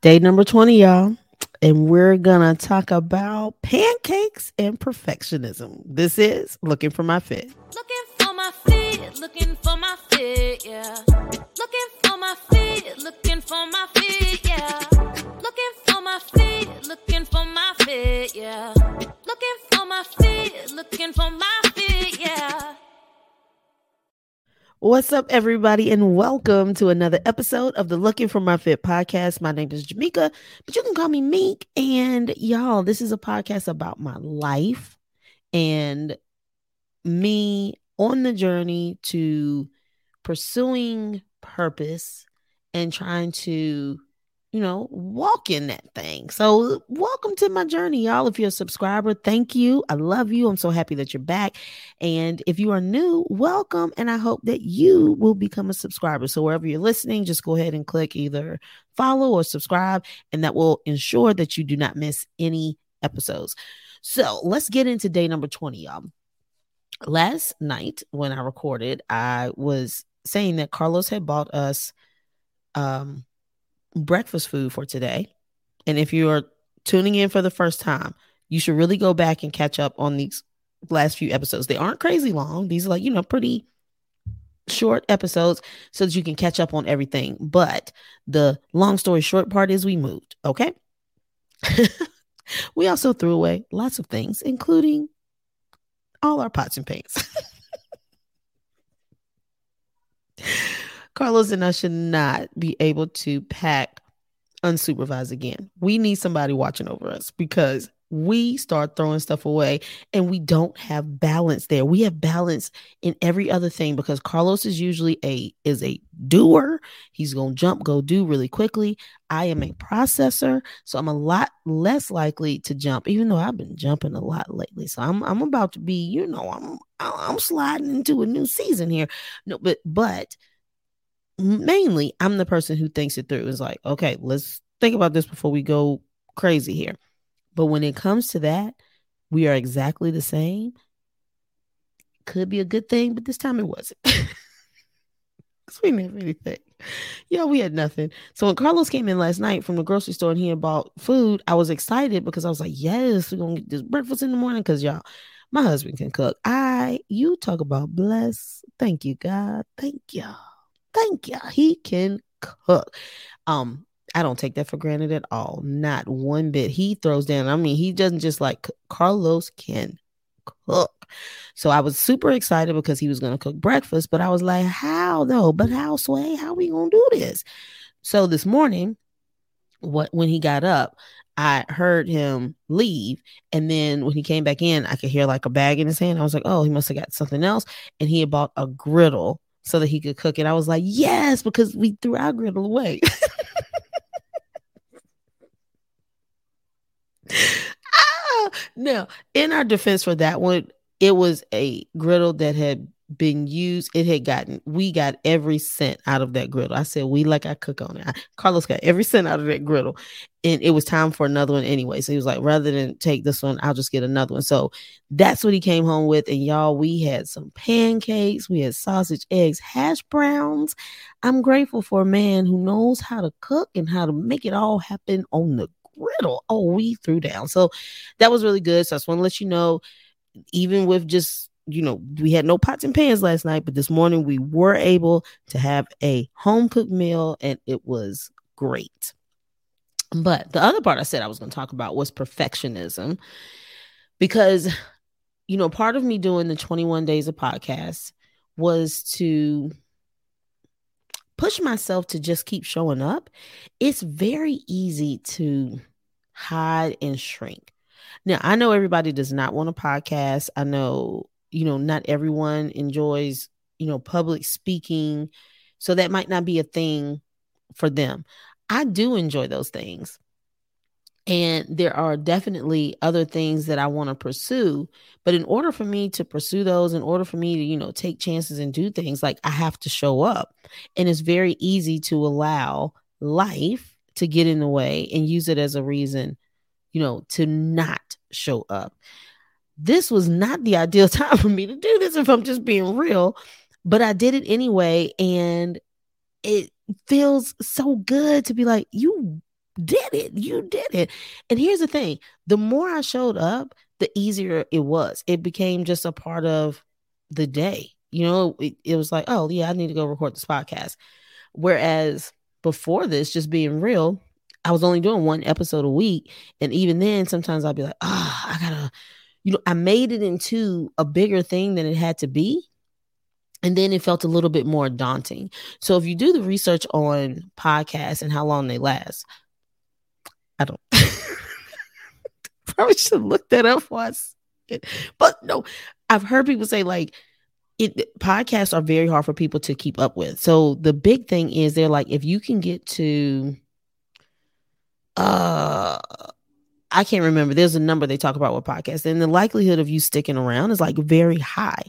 Day number 20, y'all. And we're going to talk about pancakes and perfectionism. This is Looking for My Fit. Looking for my fit, looking for my fit, yeah. Looking for my fit, looking for my fit, yeah. Looking for my fit, looking for my fit, yeah. Looking for my fit, looking for my fit, yeah. What's up, everybody, and welcome to another episode of the Looking for My Fit podcast. My name is Jamika, but you can call me Meek. And y'all, this is a podcast about my life and me on the journey to pursuing purpose and trying to you know, walk in that thing. So, welcome to my journey, y'all. If you're a subscriber, thank you. I love you. I'm so happy that you're back. And if you are new, welcome. And I hope that you will become a subscriber. So, wherever you're listening, just go ahead and click either follow or subscribe, and that will ensure that you do not miss any episodes. So, let's get into day number 20, y'all. Last night, when I recorded, I was saying that Carlos had bought us um breakfast food for today. And if you are tuning in for the first time, you should really go back and catch up on these last few episodes. They aren't crazy long. These are like, you know, pretty short episodes so that you can catch up on everything. But the long story short part is we moved, okay? we also threw away lots of things, including all our pots and pans. Carlos and I should not be able to pack unsupervised again. We need somebody watching over us because we start throwing stuff away and we don't have balance there. We have balance in every other thing because Carlos is usually a is a doer. He's going to jump go do really quickly. I am a processor, so I'm a lot less likely to jump even though I've been jumping a lot lately. So I'm I'm about to be, you know, I'm I'm sliding into a new season here. No, but but mainly I'm the person who thinks it through. It's like, okay, let's think about this before we go crazy here. But when it comes to that, we are exactly the same. Could be a good thing, but this time it wasn't. Because we didn't have anything. Yeah, we had nothing. So when Carlos came in last night from the grocery store and he bought food, I was excited because I was like, yes, we're going to get this breakfast in the morning because y'all, my husband can cook. I, you talk about bless. Thank you, God. Thank y'all. Thank you. He can cook. Um, I don't take that for granted at all. Not one bit. He throws down. I mean, he doesn't just like Carlos can cook. So I was super excited because he was going to cook breakfast, but I was like, how though? But how, Sway? How we going to do this? So this morning, what when he got up, I heard him leave. And then when he came back in, I could hear like a bag in his hand. I was like, oh, he must have got something else. And he had bought a griddle so that he could cook it. I was like, yes, because we threw our griddle away. ah, now, in our defense for that one, it was a griddle that had been used. It had gotten, we got every cent out of that griddle. I said, we like I cook on it. I, Carlos got every cent out of that griddle. And it was time for another one anyway. So he was like, rather than take this one, I'll just get another one. So that's what he came home with. And y'all, we had some pancakes, we had sausage, eggs, hash browns. I'm grateful for a man who knows how to cook and how to make it all happen on the griddle. Oh, we threw down. So that was really good. So I just want to let you know, even with just you know, we had no pots and pans last night, but this morning we were able to have a home cooked meal and it was great. But the other part I said I was going to talk about was perfectionism because, you know, part of me doing the 21 days of podcast was to push myself to just keep showing up. It's very easy to hide and shrink. Now, I know everybody does not want a podcast. I know you know, not everyone enjoys, you know, public speaking. So that might not be a thing for them. I do enjoy those things. And there are definitely other things that I want to pursue. But in order for me to pursue those, in order for me to, you know, take chances and do things, like I have to show up. And it's very easy to allow life to get in the way and use it as a reason, you know, to not show up this was not the ideal time for me to do this if I'm just being real, but I did it anyway. And it feels so good to be like, you did it. You did it. And here's the thing the more I showed up, the easier it was. It became just a part of the day. You know, it, it was like, oh, yeah, I need to go record this podcast. Whereas before this, just being real, I was only doing one episode a week. And even then, sometimes I'd be like, oh, I gotta, you know, I made it into a bigger thing than it had to be. And then it felt a little bit more daunting. So if you do the research on podcasts and how long they last, I don't probably should look that up once. But no, I've heard people say like it podcasts are very hard for people to keep up with. So the big thing is they're like if you can get to uh I can't remember. There's a number they talk about with podcasts, and the likelihood of you sticking around is like very high.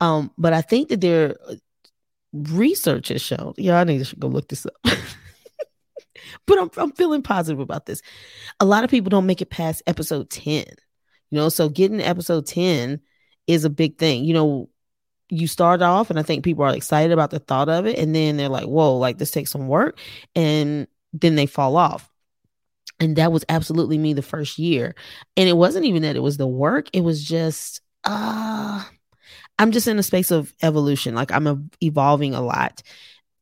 Um, but I think that their research has shown. Yeah, I need to go look this up. but I'm I'm feeling positive about this. A lot of people don't make it past episode 10. You know, so getting episode 10 is a big thing. You know, you start off and I think people are excited about the thought of it and then they're like, "Whoa, like this takes some work." And then they fall off. And that was absolutely me the first year. And it wasn't even that it was the work, it was just uh I'm just in a space of evolution. Like I'm evolving a lot.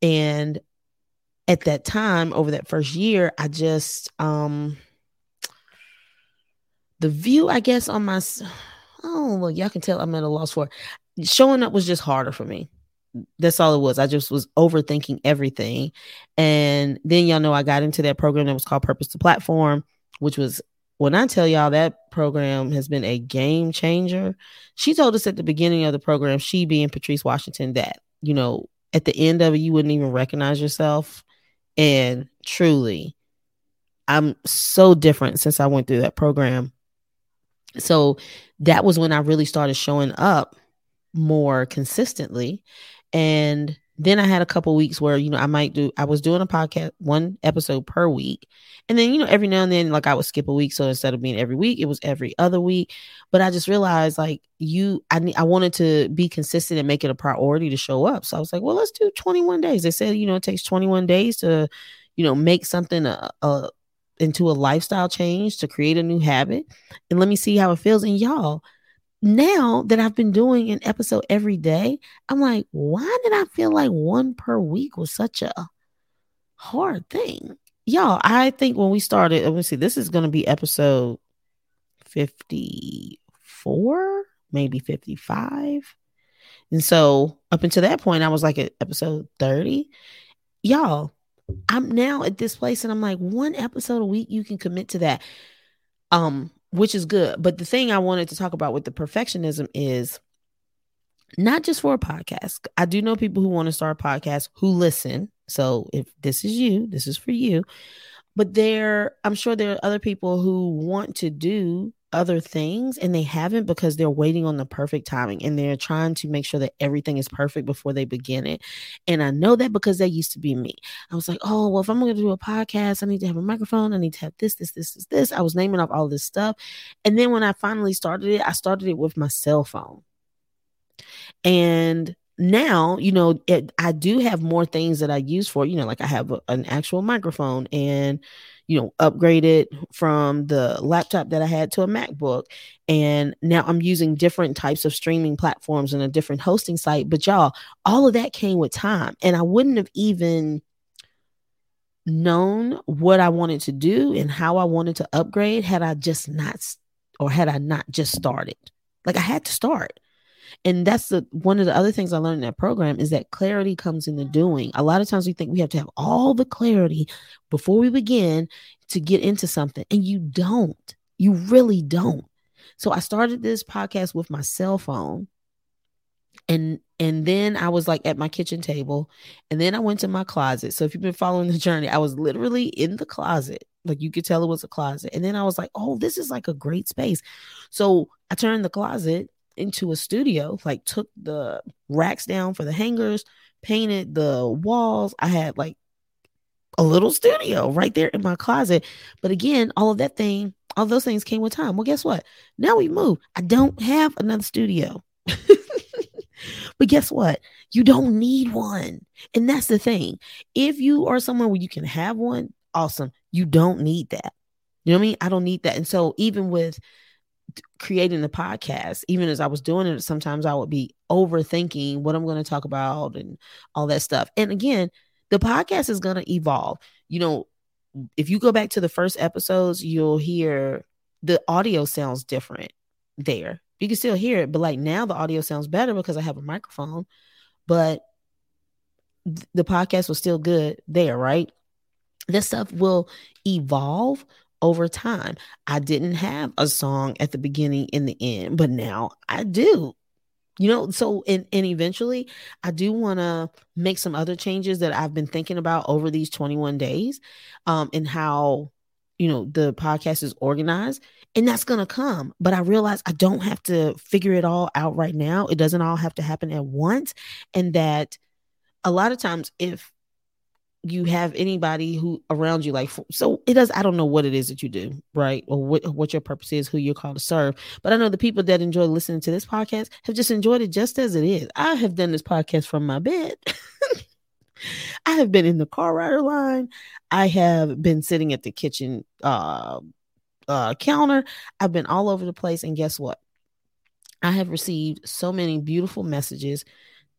And at that time over that first year i just um the view i guess on my oh well y'all can tell i'm at a loss for showing up was just harder for me that's all it was i just was overthinking everything and then y'all know i got into that program that was called purpose to platform which was when i tell y'all that program has been a game changer she told us at the beginning of the program she being patrice washington that you know at the end of it you wouldn't even recognize yourself and truly, I'm so different since I went through that program. So that was when I really started showing up more consistently. And then I had a couple weeks where, you know, I might do, I was doing a podcast, one episode per week. And then, you know, every now and then, like I would skip a week. So instead of being every week, it was every other week. But I just realized like you, I, I wanted to be consistent and make it a priority to show up. So I was like, well, let's do 21 days. They said, you know, it takes 21 days to, you know, make something a, a into a lifestyle change to create a new habit. And let me see how it feels. And y'all, now that I've been doing an episode every day, I'm like, why did I feel like one per week was such a hard thing? Y'all, I think when we started, let me see, this is going to be episode 54, maybe 55. And so up until that point, I was like at episode 30. Y'all, I'm now at this place and I'm like, one episode a week, you can commit to that. Um, which is good. But the thing I wanted to talk about with the perfectionism is not just for a podcast. I do know people who want to start a podcast who listen. So if this is you, this is for you. But there, I'm sure there are other people who want to do other things and they haven't because they're waiting on the perfect timing and they're trying to make sure that everything is perfect before they begin it. And I know that because that used to be me. I was like, oh, well, if I'm going to do a podcast, I need to have a microphone. I need to have this, this, this, this, this. I was naming off all this stuff. And then when I finally started it, I started it with my cell phone. And now you know it, i do have more things that i use for you know like i have a, an actual microphone and you know, upgraded from the laptop that I had to a MacBook. And now I'm using different types of streaming platforms and a different hosting site. But y'all, all of that came with time. And I wouldn't have even known what I wanted to do and how I wanted to upgrade had I just not or had I not just started. Like I had to start and that's the one of the other things I learned in that program is that clarity comes in the doing. A lot of times we think we have to have all the clarity before we begin to get into something, and you don't. You really don't. So I started this podcast with my cell phone and and then I was like at my kitchen table and then I went to my closet. So if you've been following the journey, I was literally in the closet. Like you could tell it was a closet. And then I was like, "Oh, this is like a great space." So I turned the closet into a studio, like took the racks down for the hangers, painted the walls. I had like a little studio right there in my closet. But again, all of that thing, all those things came with time. Well, guess what? Now we move. I don't have another studio. but guess what? You don't need one. And that's the thing. If you are someone where you can have one, awesome. You don't need that. You know what I mean? I don't need that. And so even with creating the podcast, even as I was doing it, sometimes I would be overthinking what I'm going to talk about and all that stuff. And again, the podcast is going to evolve. You know, if you go back to the first episodes, you'll hear the audio sounds different there. You can still hear it, but like now the audio sounds better because I have a microphone, but th- the podcast was still good there, right? This stuff will evolve over time. I didn't have a song at the beginning and the end, but now I do. You know, so and, and eventually I do want to make some other changes that I've been thinking about over these 21 days um and how you know the podcast is organized and that's going to come but i realize i don't have to figure it all out right now it doesn't all have to happen at once and that a lot of times if you have anybody who around you like so it does i don't know what it is that you do right? Or what, what your purpose is who you're called to serve. But i know the people that enjoy listening to this podcast have just enjoyed it just as it is. I have done this podcast from my bed. I have been in the car rider line. I have been sitting at the kitchen uh, uh, counter. I've been all over the place. And guess what? I have received so many beautiful messages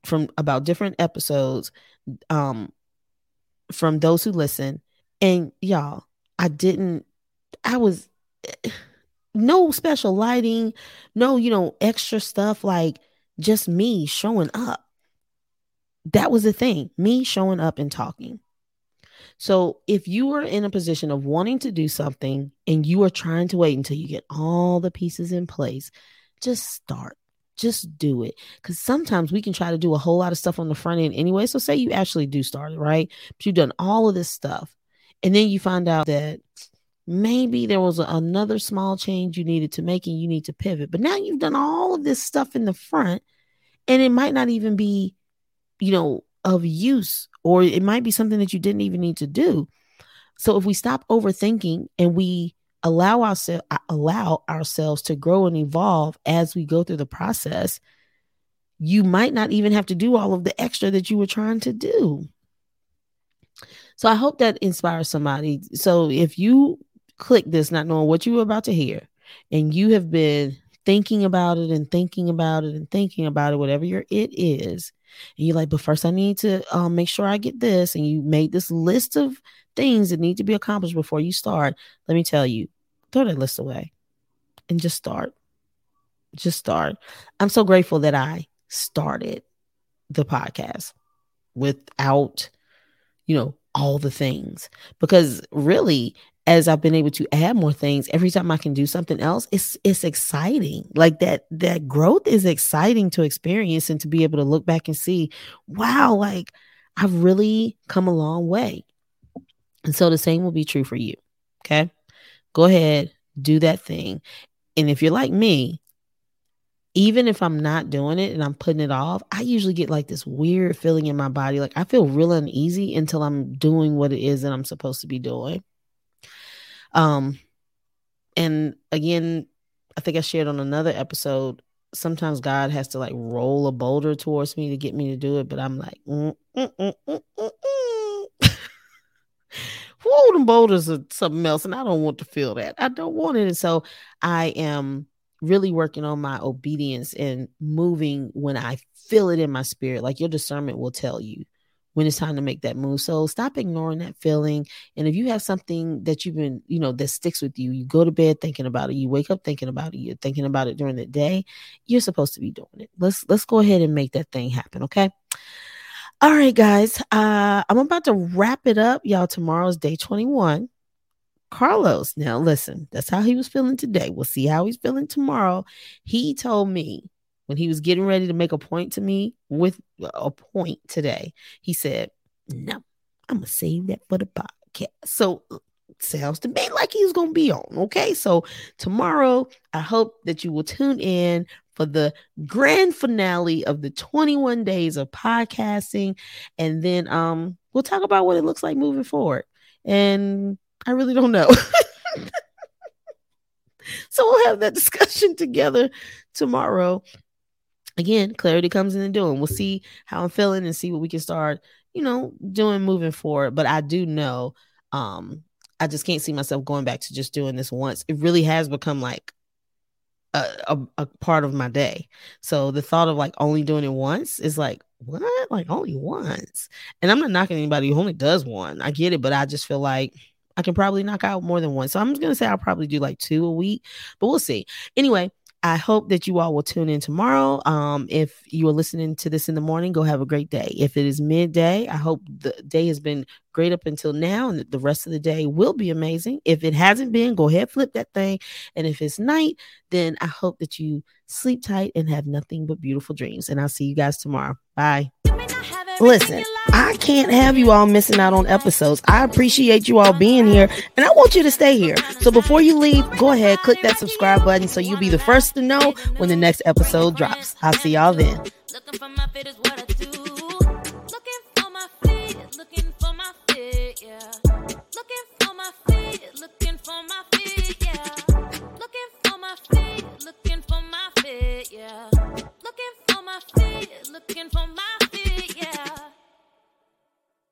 from about different episodes. Um from those who listen. And y'all, I didn't, I was no special lighting, no, you know, extra stuff, like just me showing up. That was the thing, me showing up and talking. So if you are in a position of wanting to do something and you are trying to wait until you get all the pieces in place, just start just do it. Because sometimes we can try to do a whole lot of stuff on the front end anyway. So say you actually do start it right? But you've done all of this stuff and then you find out that maybe there was another small change you needed to make and you need to pivot. But now you've done all of this stuff in the front and it might not even be you know of use or it might be something that you didn't even need to do. So if we stop overthinking and we allow ourselves allow ourselves to grow and evolve as we go through the process you might not even have to do all of the extra that you were trying to do. So i hope that inspires somebody. So if you click this not knowing what you were about to hear and you have been thinking about it and thinking about it and thinking about it whatever your it is and you're like but first i need to um, make sure i get this and you made this list of things that need to be accomplished before you start let me tell you throw that list away and just start. Just start. I'm so grateful that I started the podcast without, you know, all the things because really as I've been able to add more things every time I can do something else, it's it's exciting. Like that that growth is exciting to experience and to be able to look back and see, wow, like I've really come a long way. And so the same will be true for you. Okay go ahead, do that thing. And if you're like me, even if I'm not doing it and I'm putting it off, I usually get like this weird feeling in my body. Like I feel real uneasy until I'm doing what it is that I'm supposed to be doing. Um, and again, I think I shared on another episode. Sometimes God has to like roll a boulder towards me to get me to do it, but I'm like, mm, mm, mm, mm. Whoa, boulders are something else. And I don't want to feel that. I don't want it. And so I am really working on my obedience and moving when I feel it in my spirit. Like your discernment will tell you when it's time to make that move. So stop ignoring that feeling. And if you have something that you've been, you know, that sticks with you, you go to bed thinking about it, you wake up thinking about it, you're thinking about it during the day, you're supposed to be doing it. Let's let's go ahead and make that thing happen. Okay. All right, guys. Uh, I'm about to wrap it up. Y'all, tomorrow's day 21. Carlos, now listen, that's how he was feeling today. We'll see how he's feeling tomorrow. He told me when he was getting ready to make a point to me with a point today, he said, No, I'm gonna save that for the podcast. So to me like he's gonna be on. Okay, so tomorrow I hope that you will tune in for the grand finale of the 21 days of podcasting. And then um we'll talk about what it looks like moving forward. And I really don't know. so we'll have that discussion together tomorrow. Again, clarity comes in the doing. We'll see how I'm feeling and see what we can start, you know, doing moving forward. But I do know um I just can't see myself going back to just doing this once. It really has become like a, a, a part of my day. So the thought of like only doing it once is like, what? Like only once. And I'm not knocking anybody who only does one. I get it, but I just feel like I can probably knock out more than one. So I'm just gonna say I'll probably do like two a week, but we'll see. Anyway, I hope that you all will tune in tomorrow. Um, if you are listening to this in the morning, go have a great day. If it is midday, I hope the day has been great up until now and the rest of the day will be amazing. If it hasn't been, go ahead, flip that thing. And if it's night, then I hope that you sleep tight and have nothing but beautiful dreams. And I'll see you guys tomorrow. Bye. Listen, I can't have you all missing out on episodes. I appreciate you all being here and I want you to stay here. So before you leave, go ahead, click that subscribe button so you'll be the first to know when the next episode drops. I'll see y'all then. Looking for my